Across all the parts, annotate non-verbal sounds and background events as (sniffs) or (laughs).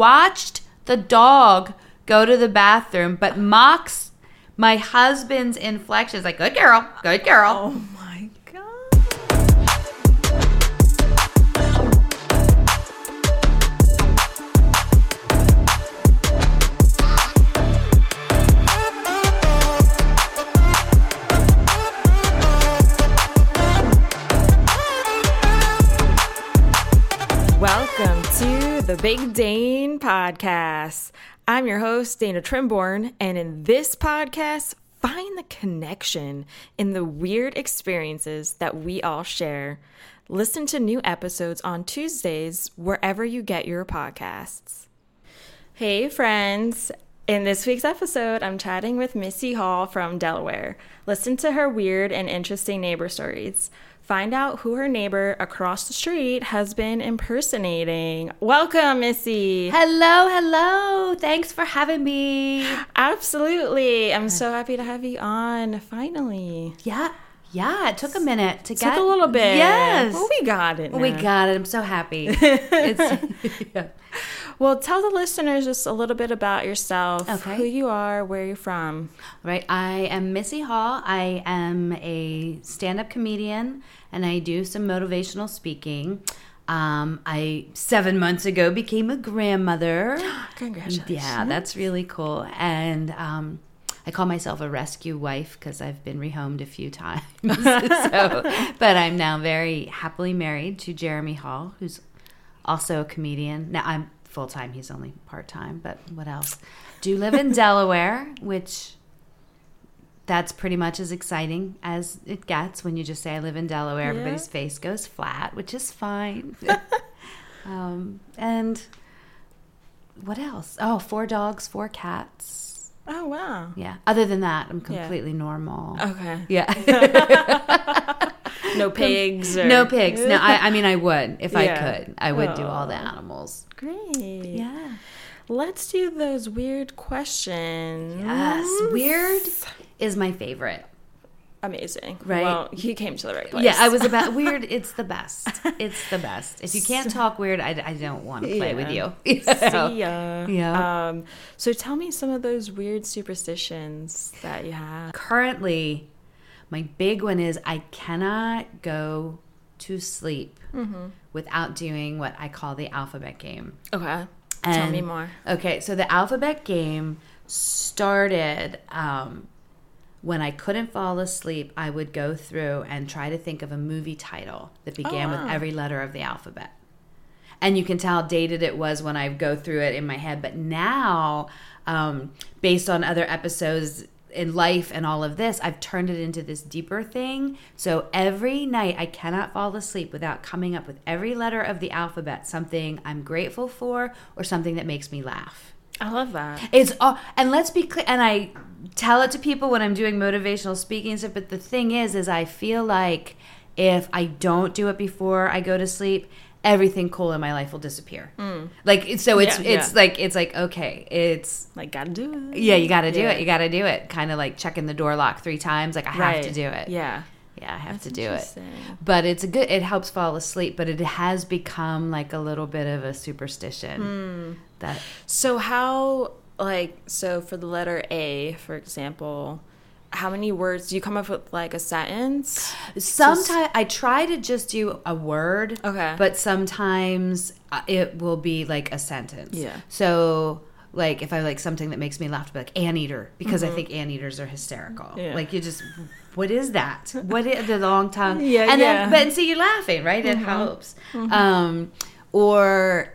watched the dog go to the bathroom, but mocks my husband's inflections. Like, good girl, good girl. Oh my god. Welcome to the Big Dane Podcast. I'm your host, Dana Trimborn, and in this podcast, find the connection in the weird experiences that we all share. Listen to new episodes on Tuesdays wherever you get your podcasts. Hey, friends. In this week's episode, I'm chatting with Missy Hall from Delaware. Listen to her weird and interesting neighbor stories. Find out who her neighbor across the street has been impersonating. Welcome, Missy. Hello, hello. Thanks for having me. Absolutely. I'm so happy to have you on finally. Yeah, yeah. It took a minute to get Took a little bit. Yes, Well, we got it. we got it. I'm so happy. (laughs) it's, (laughs) yeah. Well, tell the listeners just a little bit about yourself, Okay. who you are, where you're from. Right. I am Missy Hall. I am a stand up comedian and I do some motivational speaking. Um, I seven months ago became a grandmother. (gasps) Congratulations. Yeah, that's really cool. And um, I call myself a rescue wife because I've been rehomed a few times. (laughs) so, but I'm now very happily married to Jeremy Hall, who's also a comedian. Now I'm full time; he's only part time. But what else? Do live in (laughs) Delaware, which that's pretty much as exciting as it gets when you just say I live in Delaware. Everybody's face goes flat, which is fine. (laughs) um, and what else? Oh, four dogs, four cats. Oh, wow. Yeah. Other than that, I'm Yeah. completely normal. Okay. (laughs) Yeah. No pigs or no pigs. No, I, I mean, I would if I could. I would do all the animals. Great. Yeah. Let's do those weird questions. Yes. Weird is my favorite. Amazing. Right? Well, you came to the right place. Yeah, I was about (laughs) weird. It's the best. It's the best. If you can't talk weird, I, I don't want to play with Yeah. you. (laughs) See ya. Yeah. Um, so tell me some of those weird superstitions that you have. Currently, my big one is I cannot go to sleep Mm-hmm. without doing what I call the alphabet game. Okay. tell me more. Okay, so the alphabet game started um, when I couldn't fall asleep. I would go through and try to think of a movie title that began wow. with every letter of the alphabet. And you can tell how dated it was when I go through it in my head. But now, um, based on other episodes in life and all of this, I've turned it into this deeper thing. So every night I cannot fall asleep without coming up with every letter of the alphabet, something I'm grateful for or something that makes me laugh. I love that. It's all, and let's be clear. And I tell it to people when I'm doing motivational speaking and stuff. But the thing is, is I feel like if I don't do it before I go to sleep, everything cool in my life will disappear. Like so, it's Mm. Yeah, it's yeah. like it's like okay, it's Like, gotta do it. yeah, you got to do Yeah. it. You got to do it. Kind of like checking the door lock three times. Like I have to do it. Yeah. Yeah, I have That's to do it. But it's a good. It helps fall asleep. But it has become like a little bit of a superstition. Hmm. That So how like so for the letter A, for example, how many words do you come up with like a sentence? Sometimes I try to just do a word. Okay. But sometimes uh, it will be like a sentence. Yeah. So like if I like something that makes me laugh, to be like anteater because I think anteaters are hysterical. Mm-hmm. Yeah. Like you just. What is that? What is the long tongue? (laughs) Yeah, and yeah. Mm-hmm. then but and see you're laughing, right? It helps. Um, or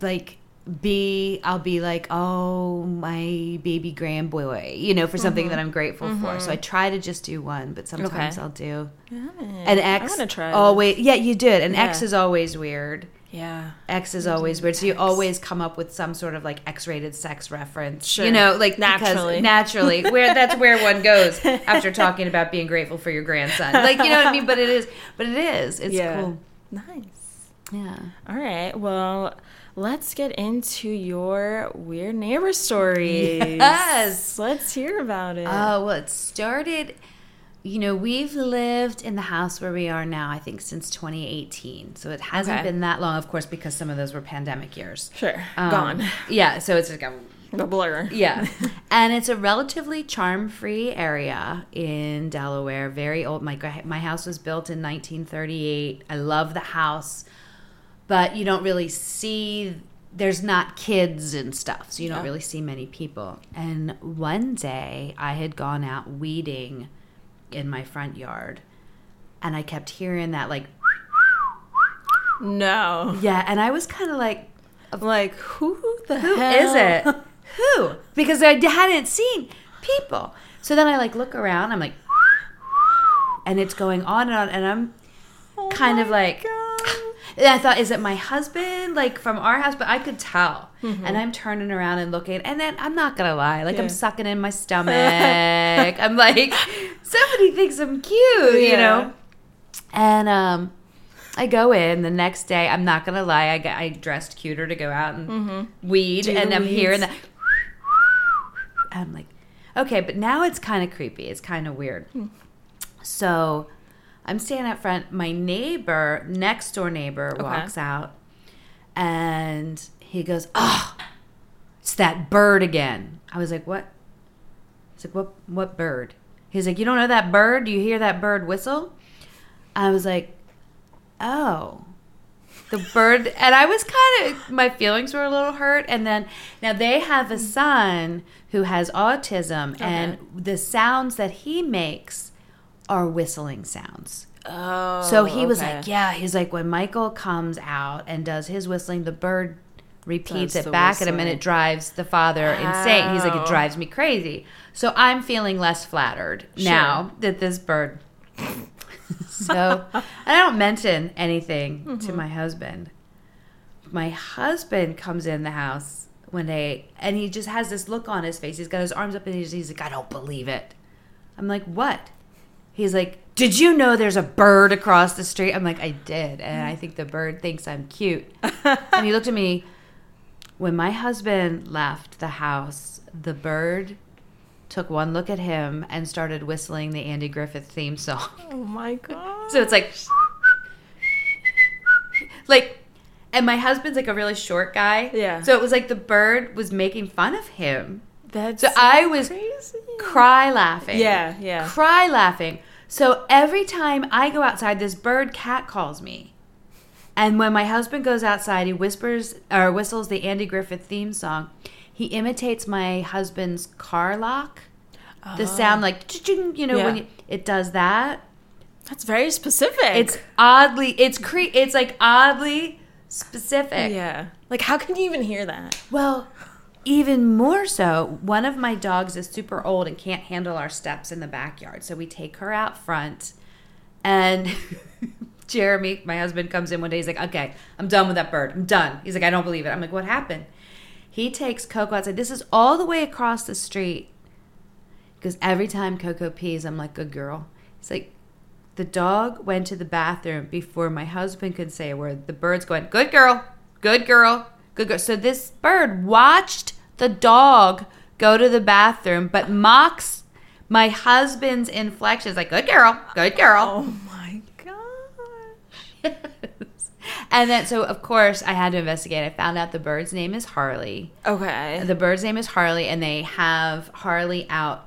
like be I'll be like, oh my baby grandboy, you know, for something Mm-hmm. that I'm grateful for. So I try to just do one, but sometimes I'll do An an X. I want to try. always, yeah, you did. An X is always weird. Yeah. X is always weird. So you always come up with some sort of like X-rated sex reference. Sure. You know, like Naturally. naturally, where that's where one (laughs) goes after talking about being grateful for your grandson. Like you know what I mean? But it is, but it is. It's yeah. cool. Nice. Yeah. All right. Well, let's get into your weird neighbor stories. Yes. Let's hear about it. Oh well, it started you know, we've lived in the house where we are now, I think, since 2018. So it hasn't Okay. been that long, of course, because some of those were pandemic years. Sure. Um, Gone. Yeah, so it's like a (laughs) The blur. yeah. (laughs) and it's a relatively charm-free area in Delaware. Very old. My my house was built in 1938. I love the house, but you don't really see. There's not kids and stuff, so you don't Yeah. really see many people. And one day, I had gone out weeding in my front yard, and I kept hearing that like No. yeah, and I was kind of like, I'm Like who the Who hell is it? Who? Because I hadn't seen people. So then I like look around. I'm like, and it's going on and on, and I'm Oh kind of like, God. and I thought, is it my husband, like from our house? But I could tell, Mm-hmm. and I'm turning around and looking, and then I'm not gonna lie, like Yeah. I'm sucking in my (laughs) stomach. I'm like, somebody thinks I'm cute, you know. And um, I go in the next day. I'm not gonna lie. I I dressed cuter to go out and weed, Mm-hmm. Do and I'm hearing weeds. that. (laughs) I'm like, okay, but now it's kind of creepy. It's kind of weird. Hmm. So I'm standing up front. My neighbor, next door neighbor, walks out, and he goes, "Oh, it's that bird again." I was like, "What?" He's like, "What? What bird?" He's like, "You don't know that bird? Do you hear that bird whistle?" I was like, "Oh." The bird, and I was kind of, my feelings were a little hurt. And then, now they have a son who has autism, and the sounds that he makes are whistling sounds. Oh. So he was okay. like, yeah, he's like, when Michael comes out and does his whistling, the bird repeats Does it back at him and it drives the father insane. He's like, it drives me crazy. So I'm feeling less flattered now that this bird. (laughs) so, and I don't mention anything Mm-hmm. to my husband. My husband comes in the house one day and he just has this look on his face. He's got his arms up and he's, he's like, I don't believe it. I'm like, what? He's like, Did you know there's a bird across the street? I'm like, I did. And I mm. think the bird thinks I'm cute. (laughs) and he looked at me. When my husband left the house, the bird took one look at him and started whistling the Andy Griffith theme song. Oh my god. (laughs) So it's like, like, and my husband's like a really short guy. Yeah. So it was like the bird was making fun of him. That's So I was crazy. cry laughing. Yeah, yeah. Cry laughing. So every time I go outside, this bird cat calls me. And when my husband goes outside, he whispers or whistles the Andy Griffith theme song. He imitates my husband's car lock. The sound like you know when Ah. You, it does that. That's very specific. It's oddly it's cre- it's like oddly specific. yeah. Like how can you even hear that? Well, even more so, one of my dogs is super old and can't handle our steps in the backyard. So we take her out front. And (laughs) Jeremy, my husband, comes in one day. He's like, okay, I'm done with that bird. I'm done. He's like, I don't believe it. I'm like, what happened? He takes Coco outside. This is all the way across the street. Because every time Coco pees, I'm like, good girl. He's like, the dog went to the bathroom before my husband could say a word. The bird's going, good girl, good girl, good girl. So this bird watched the dog go to the bathroom, but mocks my husband's inflections like, good girl, good girl. Oh my gosh. And then, so of course, I had to investigate. I found out the bird's name is Harley. Okay. The bird's name is Harley, and they have Harley out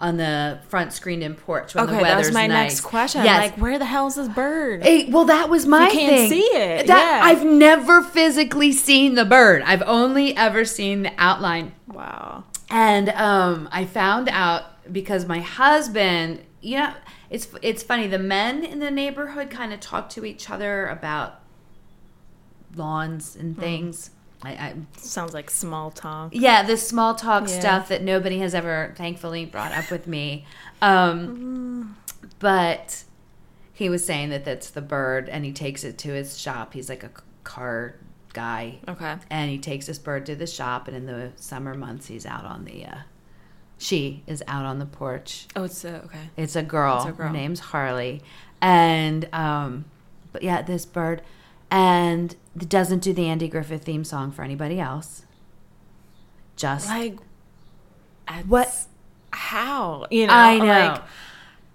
on the front screened in porch when the Okay, that weather's was my nice. next question. Yes. Like, where the hell is this bird? Hey, well, that was my You can't thing. see it, That yeah. I've never physically seen the bird. I've only ever seen the outline. Wow. And um, I found out because my husband, you know, it's it's funny. The men in the neighborhood kind of talk to each other about lawns and Hmm. things. I, I Sounds like small talk. yeah, the small talk Yeah. stuff that nobody has ever thankfully brought up with me. Um, but he was saying that that's the bird, and he takes it to his shop. He's like a car guy, Okay. and he takes this bird to the shop. And in the summer months, he's out on the. Uh, she is out on the porch. Oh, it's uh, okay. It's a girl. It's a girl. Her name's Harley, and um, but yeah, this bird, and it doesn't do the Andy Griffith theme song for anybody else. Just Like, What? How? You know? I know. Like,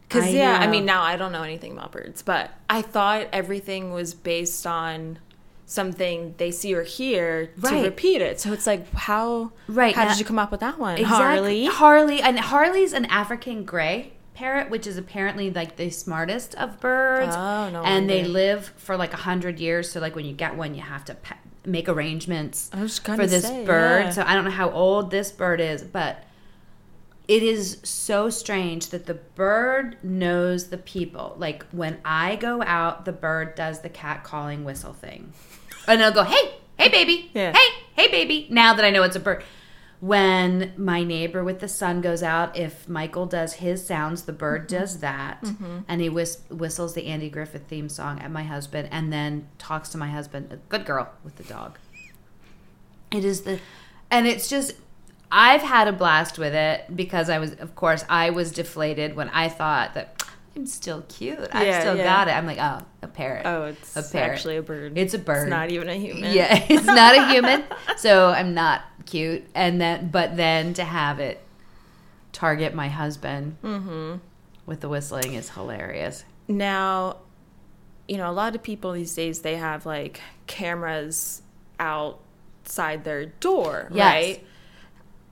Because I yeah, I mean now I don't know anything about birds, but I thought everything was based on something they see or hear to Right. repeat it. So it's like how Right, How now- did you come up with that one, Exactly. Harley? Harley, and Harley's an African gray parrot, which is apparently like the smartest of birds. Oh, no And they live for like a hundred years. So like when you get one, you have to pa- make arrangements for this say, bird. yeah. So I don't know how old this bird is, but it is so strange that the bird knows the people. Like when I go out, the bird does the cat calling whistle thing. And it'll go, hey, hey, baby. Yeah. Hey, hey, baby. Now that I know it's a bird. When my neighbor with the sun goes out, if Michael does his sounds, the bird Mm-hmm. does that. And he whis- whistles the Andy Griffith theme song at my husband and then talks to my husband, a good girl, with the dog. It is the, and it's just, I've had a blast with it because I was, of course, I was deflated when I thought that I'm still cute. I've still yeah. got it. I'm like, oh, a parrot. Oh, it's a parrot. actually a bird. It's a bird. It's not even a human. Yeah, (laughs) it's not a human, so I'm not cute. And then, but then to have it target my husband Mm-hmm. with the whistling is hilarious. Now, you know, a lot of people these days they have like cameras outside their door, Yes. right?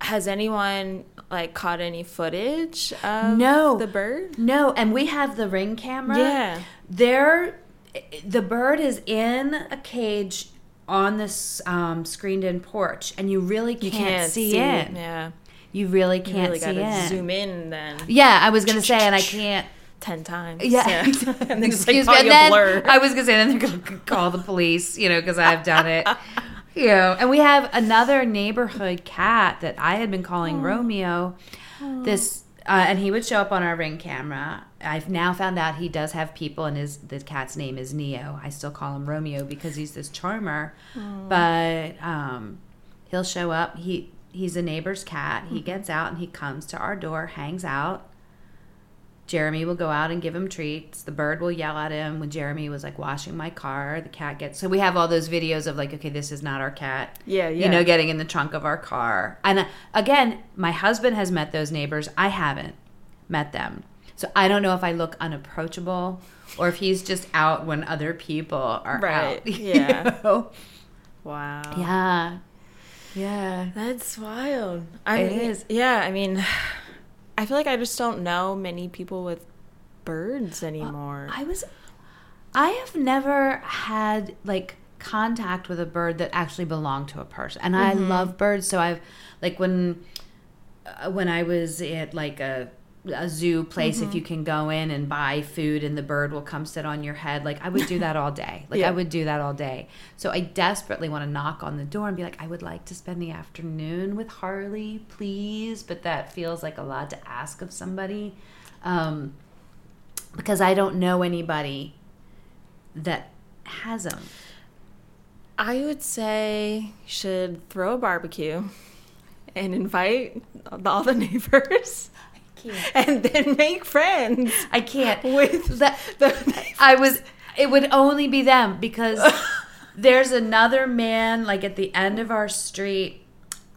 Has anyone like caught any footage of No. the bird? No, and we have the ring camera. Yeah. there, the bird is in a cage on this um, screened-in porch, and you really can't, You can't see, see in. Yeah. You really can't really see gotta in. zoom in then Yeah, I was gonna say, and I can't. ten times. Yeah. (laughs) (laughs) and then just like Excuse me. And then blur. I was gonna say then they're (laughs) gonna call the police, you know, because I've done it. You and we have another neighborhood cat that I had been calling Romeo. This uh, and he would show up on our ring camera. I've now found out he does have people, and his the cat's name is Neo. I still call him Romeo because he's this charmer, but um, he'll show up. He he's a neighbor's cat. He gets out and he comes to our door, hangs out. Jeremy will go out and give him treats. The bird will yell at him when Jeremy was like washing my car. The cat gets so we have all those videos of like, okay, this is not our cat. Yeah, yeah. You know, getting in the trunk of our car. And uh, again, my husband has met those neighbors. I haven't met them. So I don't know if I look unapproachable or if he's just out when other people are Right, out. (laughs) yeah. know? wow. Yeah. Yeah. That's wild. I It mean, is. Yeah, I mean, I feel like I just don't know many people with birds anymore. I was I have never had like contact with a bird that actually belonged to a person. And I love birds, so I've like when uh, when I was at like a a zoo place if you can go in and buy food and the bird will come sit on your head like I would do that all day like Yeah. I would do that all day so I desperately want to knock on the door and be like I would like to spend the afternoon with Harley please but that feels like a lot to ask of somebody um, because I don't know anybody that has them. I would say should throw a barbecue and invite all the (laughs) neighbors (laughs) and then make friends I can't. with That, the I was. It would only be them because (laughs) there's another man like at the end of our street.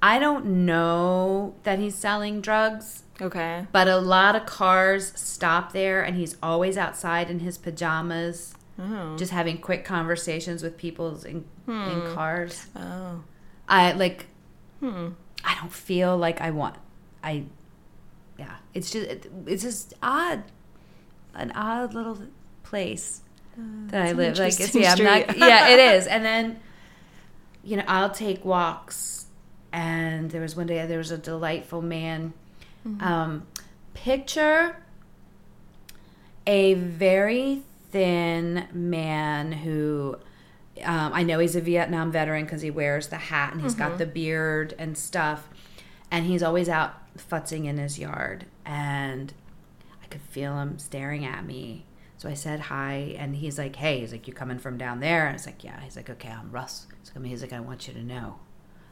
I don't know that he's selling drugs, Okay. but a lot of cars stop there, and he's always outside in his pajamas, Oh. just having quick conversations with people in, in cars. Oh. I like. Hmm. I don't feel like I want. I, yeah. It's just it's just odd, an odd little place that I live. Like, interesting yeah, I'm not. Yeah, it (laughs) is. And then, you know, I'll take walks. And there was one day there was a delightful man. Mm-hmm. Um, picture a very thin man who um, I know he's a Vietnam veteran because he wears the hat and he's Mm-hmm. got the beard and stuff. And he's always out futzing in his yard. And I could feel him staring at me. So I said hi. And he's like, hey, he's like, you coming from down there? And I was like, yeah. He's like, okay, I'm Russ. He's like, he's like, I want you to know.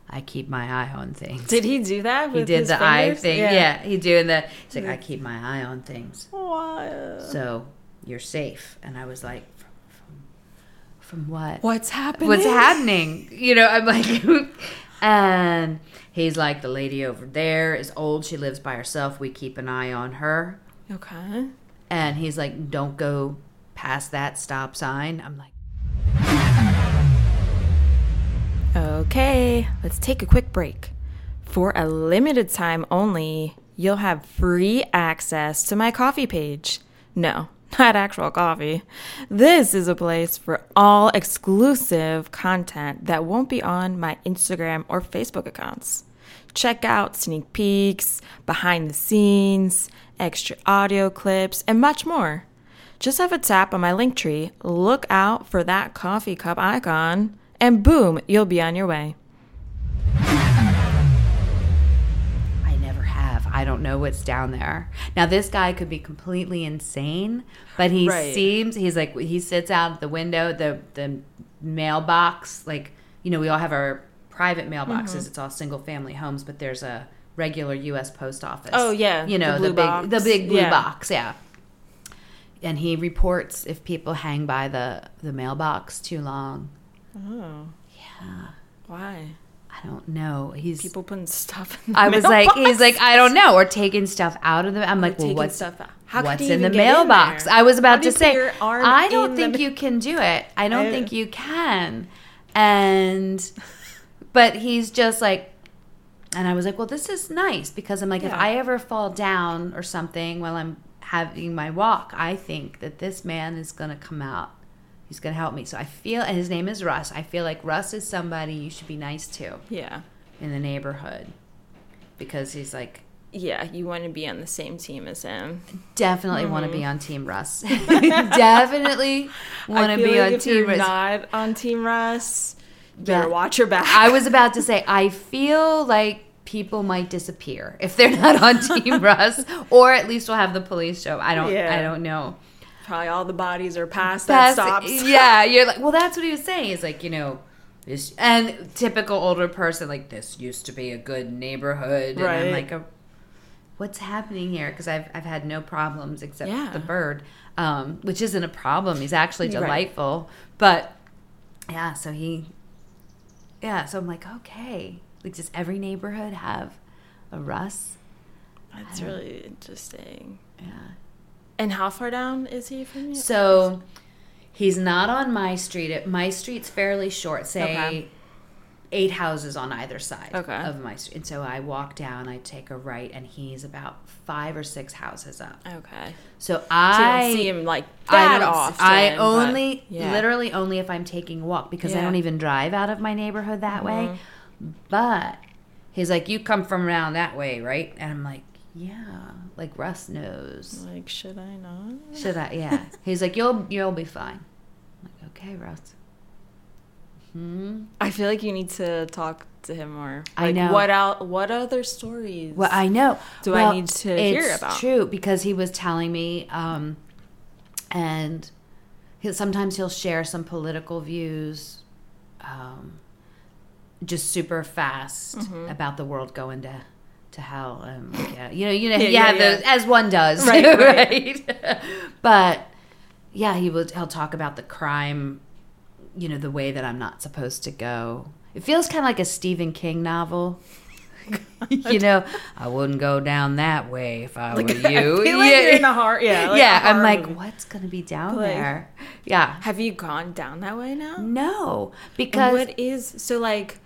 I keep my eye on things. Did he do that? he did the eye fingers? thing. Yeah. he doing the. He's like, I keep my eye on things. Wow. So you're safe. And I was like, from, from, from what? What's happening? What's happening? You know, I'm like, (laughs) and he's like, the lady over there is old. She lives by herself. We keep an eye on her. Okay. And he's like, "Don't go past that stop sign." I'm like, Okay, let's take a quick break. For a limited time only, you'll have free access to my Ko-fi page. No, (laughs) not actual coffee. This is a place for all exclusive content that won't be on my Instagram or Facebook accounts. Check out sneak peeks, behind the scenes, extra audio clips, and much more. Just have a tap on my Linktree, look out for that coffee cup icon, and boom, you'll be on your way. I don't know what's down there. Now this guy could be completely insane, but he Right. seems he's like he sits out the window, the the mailbox, like you know, we all have our private mailboxes. Mm-hmm. It's all single family homes, but there's a regular US post office. Oh, yeah, You know, blue the, big box. the big blue Yeah. box, yeah. And he reports if people hang by the the mailbox too long. Oh, Yeah. why? I don't know. He's People putting stuff in the I was like, he's like, I don't know, or taking stuff out of the. I'm like, well, taking what's stuff out. How what's in the get in mailbox? I was about to say, I don't think the- you can do it. I don't I- think you can. And, (laughs) but he's just like, and I was like, well, this is nice because I'm like, if I ever fall down or something while I'm having my walk, I think that this man is gonna come out. He's gonna help me. So I feel, and his name is Russ. I feel like Russ is somebody you should be nice to Yeah. in the neighborhood because he's like Yeah, you want to be on the same team as him. definitely want to be on team russ (laughs) (laughs) definitely want to Mm-hmm. Be like on if team you're russ not on Team Russ, better Yeah. watch your back. i was about to say i feel like people might disappear if they're not on team (laughs) russ or at least we'll have the police show i don't Yeah. i don't know Probably all the bodies are past that That's- stops. yeah you're like well that's what he was saying he's like you know this and typical older person like this used to be a good neighborhood and i'm Right. like a, what's happening here because I've, I've had no problems except Yeah. the bird um, which isn't a problem he's actually Right. delightful but yeah so he yeah so i'm like okay like does every neighborhood have a russ That's really interesting. yeah And how far down is he from you? So he's not on my street. It- My street's fairly short, say Okay. eight houses on either side Okay. of my street. And so I walk down, I take a right, and he's about five or six houses up. Okay. So I don't see him like I that don't- often. I only, yeah. literally only if I'm taking a walk because I Yeah. Mm-hmm. don't even drive out of my neighborhood that way. But he's like, "You come from around that way, right?" And I'm like, "Yeah." Like Russ knows. Like, should I not? Should I? Yeah. He's like, "You'll you'll be fine." I'm like, "Okay, Russ." Hmm. I feel like you need to talk to him more. I know. What out? What other stories? Well, I know. Do I need to hear about? it's about? True, because he was telling me, um, and he, sometimes he'll share some political views, um, just super fast Mm-hmm. about the world going to to hell. Um, yeah, you know, you know, Yeah, yeah, yeah. those as one does, Right, (laughs) right? (laughs) but yeah, he would. He'll talk about the crime, you know, the way that I'm not supposed to go. It feels kind of like a Stephen King novel. (laughs) you know, I wouldn't go down that way if I Like, were I you. feel like you're in a heart. Yeah. like yeah, I'm like, movie. what's gonna be down Like- there? Yeah, Have you gone down that way now? no, And because what is so like?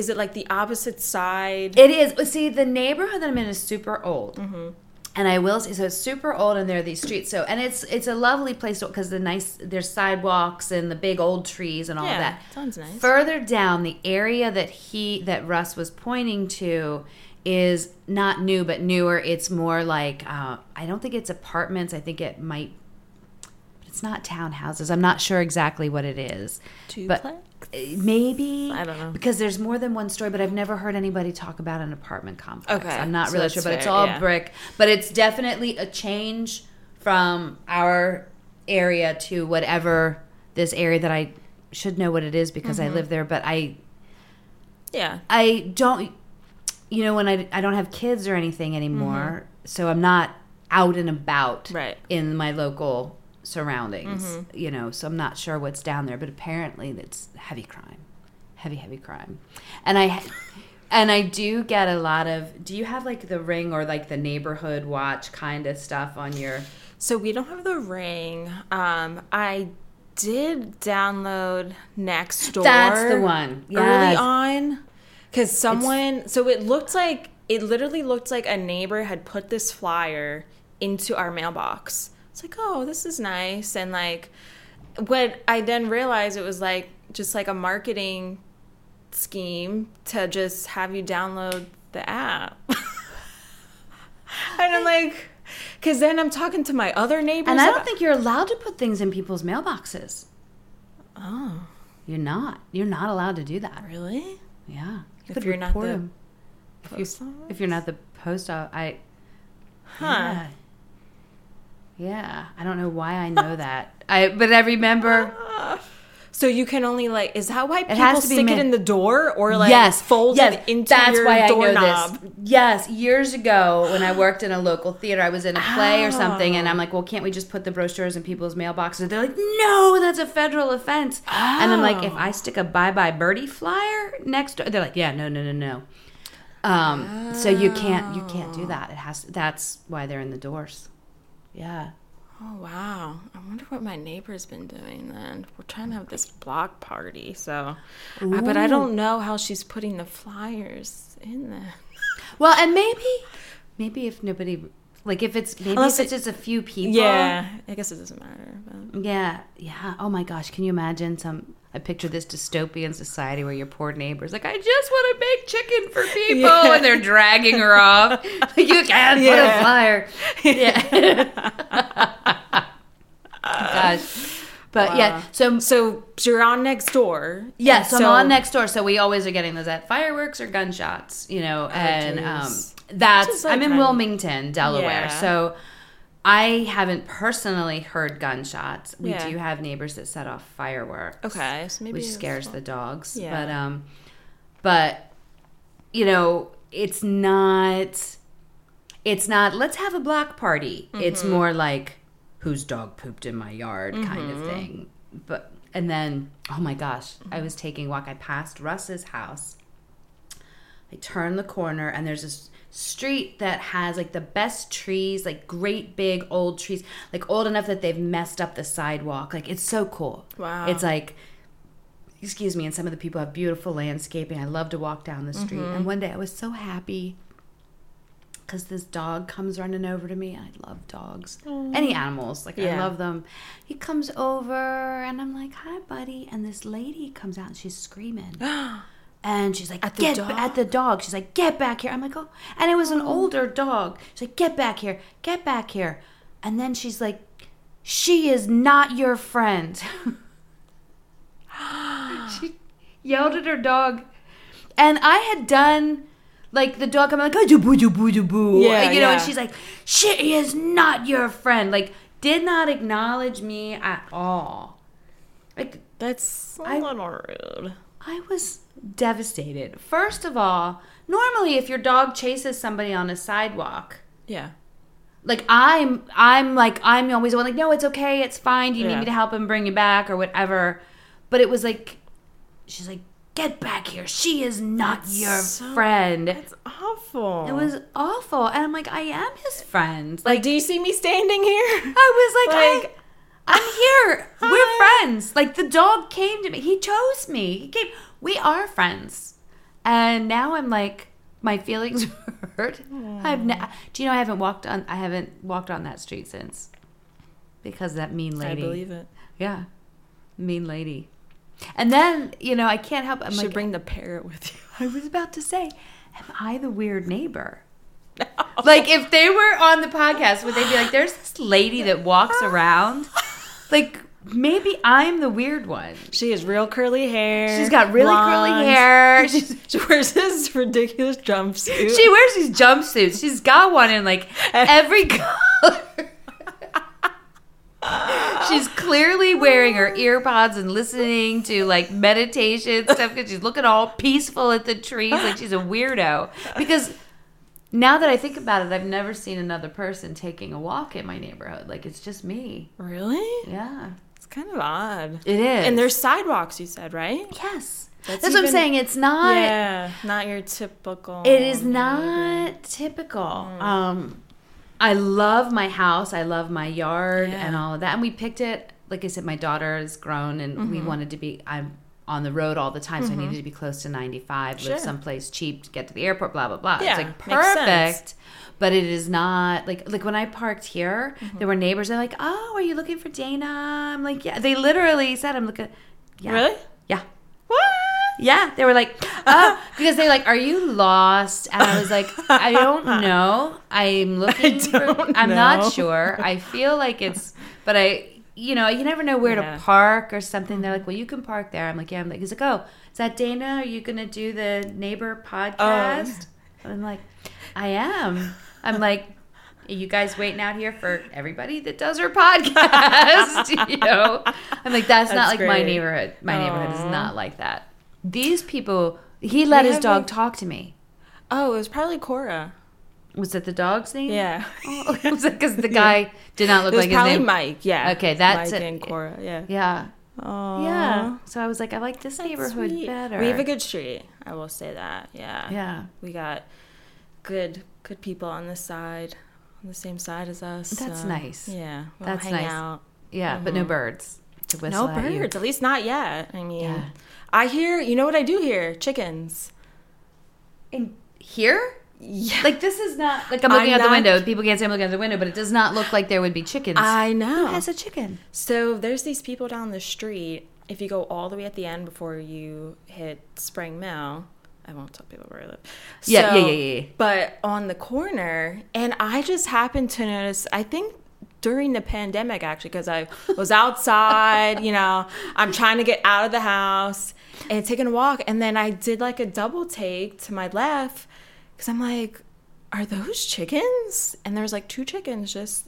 Is it like the opposite side? it is. but See, the neighborhood that I'm in is super old. Mm-hmm. And I will say, so it's super old, and there are these streets. So, and it's it's a lovely place because the nice there's sidewalks and the big old trees and all yeah, that. sounds nice. Further down, the area that he that Russ was pointing to is not new but newer. It's more like uh, I don't think it's apartments. I think it might. It's not townhouses. I'm not sure exactly what it is. But Duplex? Maybe I don't know. because there's more than one story. But I've never heard anybody talk about an apartment complex. Okay, I'm not so really sure, but it's all yeah. brick. But it's definitely a change from our area to whatever this area that I should know what it is because Mm-hmm. I live there. But I Yeah. I don't, you know, when I, I don't have kids or anything anymore, so I'm not out and about Mm-hmm. Right. in my local surroundings, you know, so I'm not sure what's down there, but apparently it's heavy crime, heavy, heavy crime. And I, and I do get a lot of, do you have like the ring or like the neighborhood watch kind of stuff on your So we don't have the ring. Um, I did download Nextdoor. That's the one. Early on, because someone. So it looked like it literally looked like a neighbor had put this flyer into our mailbox. It's like, oh, this is nice, and like, what I then realized it was like just like a marketing scheme to just have you download the app. (laughs) and I'm like, because then I'm talking to my other neighbors. And I don't about- think you're allowed to put things in people's mailboxes. Oh, You're not. You're not allowed to do that. really? Yeah. You If you're not the if, you, post if you're not the post office, I. Huh. Yeah. Yeah. I don't know why I know that. I but I remember. (sighs) So you can only like is that why people stick it in the door or like yes, fold yes, it into that's your why doorknob? I know this. Yes, years ago when I worked in a local theater, I was in a play or something, Oh. and I'm like, "Well, can't we just put the brochures in people's mailboxes?" They're like, "No, that's a federal offense." And I'm like, "If I stick a Bye Bye Birdie flyer next door," they're like, "Yeah, no, no, no, no." Um, so you can't you can't do that. It has that's why they're in the doors. Yeah. Oh wow! I wonder what my neighbor's been doing. Then we're trying to have this block party, so uh, but I don't know how she's putting the flyers in there. Well, and maybe maybe if nobody like if it's maybe Unless if it's it- just a few people. Yeah, I guess it doesn't matter. But Yeah, yeah. Oh my gosh, can you imagine some? I picture this dystopian society where your poor neighbor's like, I just want to make chicken for people, Yeah. and they're dragging her off. (laughs) you can't put a fire. Yeah. (laughs) gosh, but yeah. So so you're on Nextdoor. yeah, and so, I'm on next door. So we always are getting those at fireworks or gunshots, you know, and um, that's like, I'm in kind of- Wilmington, Delaware. Yeah. So I haven't personally heard gunshots. We Yeah. do have neighbors that set off fireworks. Okay, so maybe which scares the dogs. Yeah. But um, but you know, it's not. It's not. Let's have a block party. It's Mm-hmm. more like whose dog pooped in my yard kind Mm-hmm. of thing. But and then oh my gosh, I was taking a walk. I passed Russ's house. I turn the corner and there's this street that has like the best trees, like great big old trees, like old enough that they've messed up the sidewalk. Like it's so cool. Wow. It's like excuse me, and some of the people have beautiful landscaping. I love to walk down the street. Mm-hmm. And one day I was so happy because this dog comes running over to me. I love dogs. Any animals, like I love them. He comes over and I'm like, "Hi, buddy." And this lady comes out and she's screaming. (gasps) (gasps) And she's like, At the get dog? at the dog. She's like, get back here. I'm like, oh, and it was an oh. older dog. She's like, get back here, get back here. And then she's like, she is not your friend. (gasps) she yelled at her dog, and I had done like the dog. I'm like, oh, boo, boo, boo, boo, Yeah, you know. And she's like, she is not your friend. Like, did not acknowledge me at all. Like, That's a I- little rude. I was devastated. First of all, normally if your dog chases somebody on a sidewalk, Yeah. like I'm I'm like I'm always the one like, no, it's okay, it's fine. Do you Yeah. need me to help him bring you back or whatever? But it was like she's like, Get back here. She is not That's your so- friend. It's awful. It was awful. And I'm like, I am his friend. like, Like do you see me standing here? I was like, (laughs) I, Like- I'm here. We're friends. Like the dog came to me. He chose me. He came. We are friends. And now I'm like, my feelings (laughs) hurt. I've. Ne- Do you know I haven't walked on? I haven't walked on that street since because that mean lady. I believe it. Yeah, mean lady. And then you know I can't help. I'm You should like, bring the parrot with you. I was about to say, am I the weird neighbor? (laughs) Like if they were on the podcast, would they be like, "There's this lady that walks (laughs) around"? Like maybe I'm the weird one. She has real curly hair. She's got really curly hair. She's, (laughs) She (laughs) wears this ridiculous jumpsuit. she wears these jumpsuits. She's got one in like every color. She's clearly wearing her earpods and listening to like meditation stuff because she's looking all peaceful at the trees like she's a weirdo. Because now that I think about it, I've never seen another person taking a walk in my neighborhood. Like it's just me. really? Yeah, It's kind of odd. it is. And there's sidewalks, you said, right? yes, That's that's, what I'm saying. It's not. yeah, not your typical. It is not typical. Um, I love my house. I love my yard Yeah. and all of that. And we picked it. Like I said, my daughter is grown, and Mm-hmm. we wanted to be. I'm on the road all the time, so I needed to be close to 95, Sure. live someplace cheap to get to the airport. Blah blah blah. Yeah, it's like perfect. But it is not like like when I parked here, Mm-hmm. there were neighbors. They're like, "Oh, are you looking for Dana?" I'm like, "Yeah." They literally said, "I'm looking." Yeah. Really? Yeah. What? Yeah, they were like, oh, because they like, are you lost? And I was like, I don't (laughs) know. I'm looking. for, don't I'm know. not sure. I feel like it's, but I, you know, you never know where Yeah. to park or something. They're like, well, you can park there. I'm like, yeah. I'm like, he's like, oh, is that Dana? Are you gonna do the neighbor podcast? Oh. I'm like, I am. I'm like. Are you guys waiting out here for everybody that does her (laughs) podcast? (laughs) you know, I'm like, that's, not That's like my neighborhood. My neighborhood is not like that. These people, he let We his dog like- talk to me. Oh, it was probably Cora. Was it the dog's name? Yeah. Oh, (laughs) was it because the (laughs) guy did not look It was like his name? Mike. Yeah. Okay, that's Mike it. and Cora. Yeah. Yeah. Oh. Yeah. So I was like, I like this neighborhood better. We have a good street. I will say that. Yeah. Yeah. We got good good people on this side, on the same side as us. That's so, nice. Yeah. We'll That's nice. out. Yeah, but no birds to whistle Mm-hmm. No at you. birds. At least not yet. I mean, Yeah. I hear. You know what I do hear? Chickens. In here? Yeah. Like this is not like I'm looking I'm out the window. People can't say I'm looking out the window, but it does not look like there would be chickens. I know. Who know. has a chicken? So there's these people down the street. If you go all the way at the end before you hit Spring Mill, I won't tell people where I live. Yeah, So- yeah, yeah, yeah. But on the corner, and I just happened to notice. I think during the pandemic, actually, because I was outside. you know, I'm trying to get out of the house and taking a walk, and then I did like a double take to my left because I'm like, are those chickens? And there's like two chickens just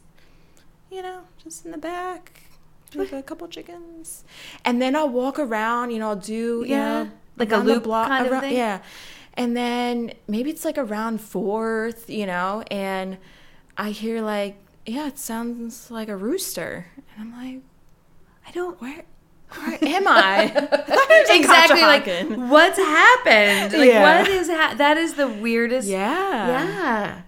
you know, just in the back. Like a couple chickens. And then I'll walk around, you know, I'll do, you Yeah, know, like a loop block- kind of around- thing? Yeah. And then maybe it's like around fourth, you know, and I hear like, yeah, it sounds like a rooster. And I'm like, I don't. where am I? (laughs) Exactly like what's happened like Yeah. what is ha- that is the weirdest yeah. yeah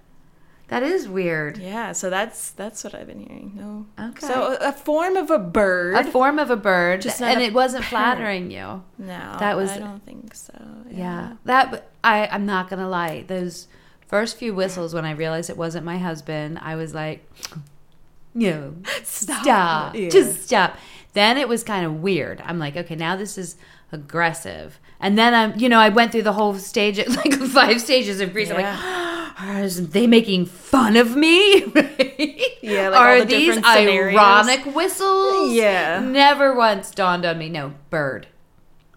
that is weird Yeah, so that's that's what I've been hearing. No. Okay. So a, a form of a bird. a form of a bird Just and it wasn't parrot. flattering you no, that was- I don't think so. yeah that i i'm not gonna lie those first few whistles when i realized it wasn't my husband i was like (sniffs) no (laughs) stop, Yeah. just stop then it was kind of weird. I'm like okay now this is aggressive. And then i'm you know i went through the whole stage (laughs) like five stages of grief. I'm like are they making fun of me? (laughs) Yeah, like all are the these different scenarios. ironic whistles? Yeah. never once dawned on me. No bird.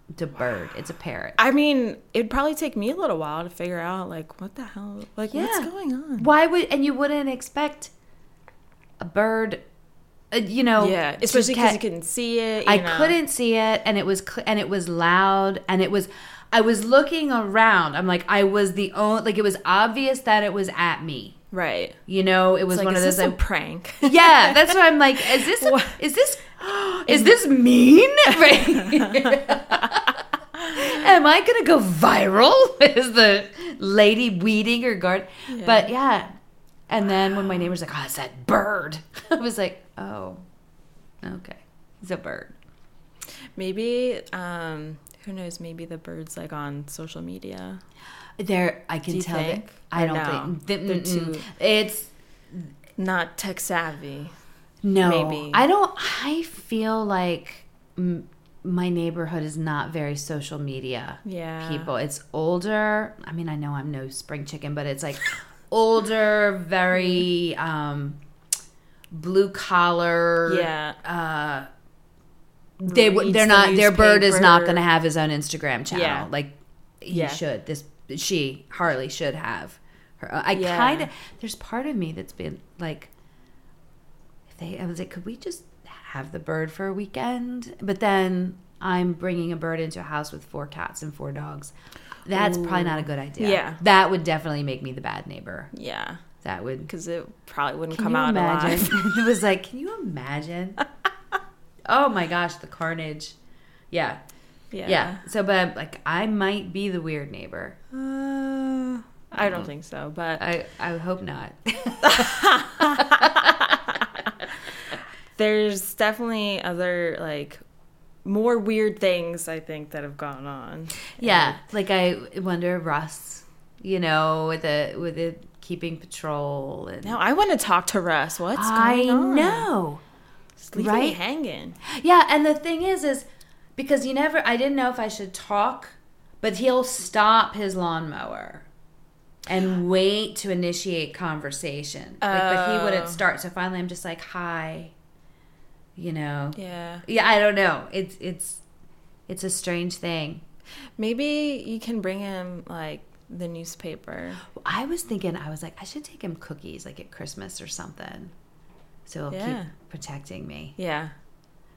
It's a bird. It's a parrot. I mean, it'd probably take me a little while to figure out, like, what the hell, like, what's going on? Why would and you wouldn't expect a bird, uh, you know? Yeah, especially because ca- you couldn't see it. you I know. couldn't see it, and it was cl- and it was loud, and it was. I was looking around. I'm like, I was the only. Like, it was obvious that it was at me. Right. You know, it was like, one of those. this a prank? (laughs) yeah, that's what I'm like. Is this? A, is this? (gasps) Is this mean? (laughs) Right. (laughs) Am I gonna go viral? Is the lady weeding her garden? But yeah. And then when my neighbor's like, "Oh, it's that bird," I was like, "Oh, okay, it's a bird." maybe, um, who knows? Maybe the bird's like on social media. There, I can Do tell that. I don't no? think th- They're too- It's Not tech savvy. No, Maybe. I don't. I feel like m- my neighborhood is not very social media Yeah. people. It's older. I mean, I know I'm no spring chicken, but it's like (laughs) older, very um, blue collar. Yeah. Uh, they Reads they're the not. Their bird is not going to have his own Instagram channel. Yeah. Like he Yeah. should. This she Harley should have. Her, I Yeah. kind of. There's part of me that's been like if they I was like, could we just have the bird for a weekend? But then I'm bringing a bird into a house with four cats and four dogs. That's probably not a good idea. Yeah. that would definitely make me the bad neighbor. Yeah. That would. Because it probably wouldn't Can come out imagine? alive. (laughs) it was like, can you imagine? oh my gosh, the carnage. Yeah, yeah. yeah. So, but like, I might be the weird neighbor. Uh, I don't think so, but I I hope not. (laughs) there's definitely other like more weird things I think that have gone on. yeah, like I wonder Russ, you know, with the with the keeping patrol and Now I want to talk to Russ. What's I going on? I know. Right? hanging. Yeah, and the thing is, is because you never, I didn't know if I should talk, but he'll stop his lawnmower and (gasps) wait to initiate conversation. Like, but he wouldn't Oh. start. So finally, I'm just like, hi, you know. Yeah. Yeah, I don't know. It's it's it's a strange thing. Maybe you can bring him like the newspaper. I was thinking, I was like, I should take him cookies like at Christmas or something, so he'll Yeah. keep protecting me. Yeah.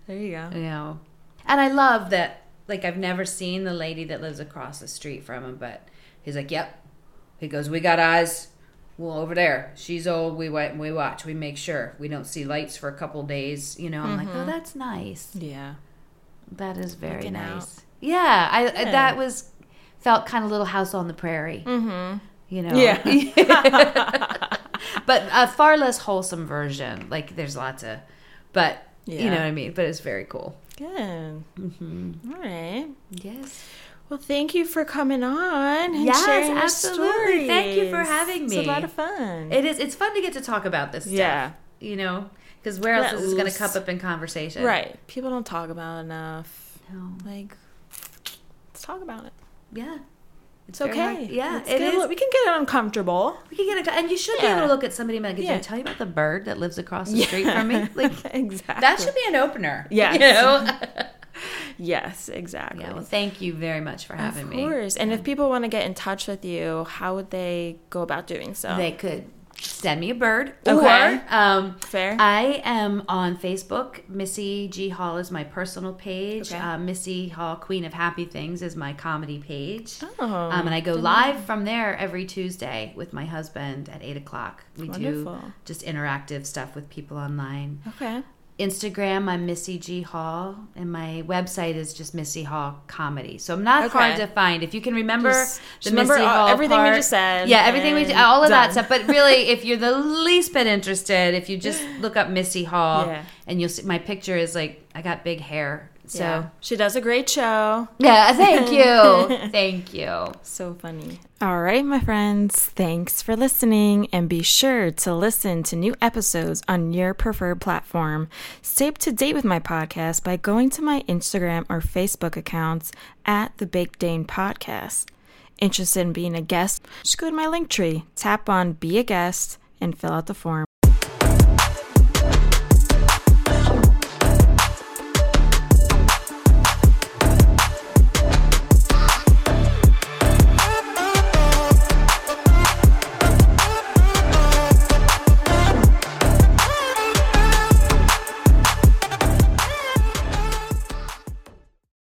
There you go. you know and i love that like i've never seen the lady that lives across the street from him but he's like yep he goes we got eyes well over there she's old we wait we watch we make sure we don't see lights for a couple days you know i'm like oh mm-hmm. that's nice Yeah. that is very Looking nice out. yeah i I- Yeah. that was felt kind of little house on the prairie Mm-hmm. you know Yeah. (laughs) (laughs) but a far less wholesome version like there's lots of but you know what i mean but it's very cool Good. hmm All right. yes Well, thank you for coming on and Yes, sharing your absolutely. Thank you for having It's me. a lot of fun. It is. It's fun to get to talk about this stuff. Yeah. You know, because where else is this going to come up in conversation? right. People don't talk about it enough. No. Like, let's talk about it. Yeah. It's very okay. hard. Yeah, Let's it is. we can get uncomfortable. We can get a, and you should be able to look at somebody and be like, "Did Yeah. I tell you about the bird that lives across the street from me?" (laughs) Like exactly. that should be an opener. Yeah. You know? (laughs) (laughs) Yes, exactly. yeah. Well, thank you very much for having me. of me. course. And if people want to get in touch with you, how would they go about doing so? They could send me a bird. Okay. Or um, Fair. I am on Facebook. Missy G Hall is my personal page. Okay. Uh, Missy Hall, Queen of Happy Things, is my comedy page. oh, Um, and I go live from there every Tuesday with my husband at 8 o'clock. We Wonderful. do just interactive stuff with people online. okay. Instagram, I'm Missy G Hall, and my website is just Missy Hall Comedy. So I'm not Okay. hard to find. If you can remember Just- the just remember Missy all- Hall everything we just said yeah, everything we all of that stuff. But really, if you're the least bit interested, if you just look up Missy Hall, Yeah. and you'll see my picture is like I got big hair. So yeah. She does a great show. yeah, thank you, (laughs) thank you. So funny. All right, my friends. Thanks for listening. And be sure to listen to new episodes on your preferred platform. Stay up to date with my podcast by going to my Instagram or Facebook accounts at the Big Dane Podcast. Interested in being a guest? Just go to my Linktree, tap on Be a Guest, and fill out the form.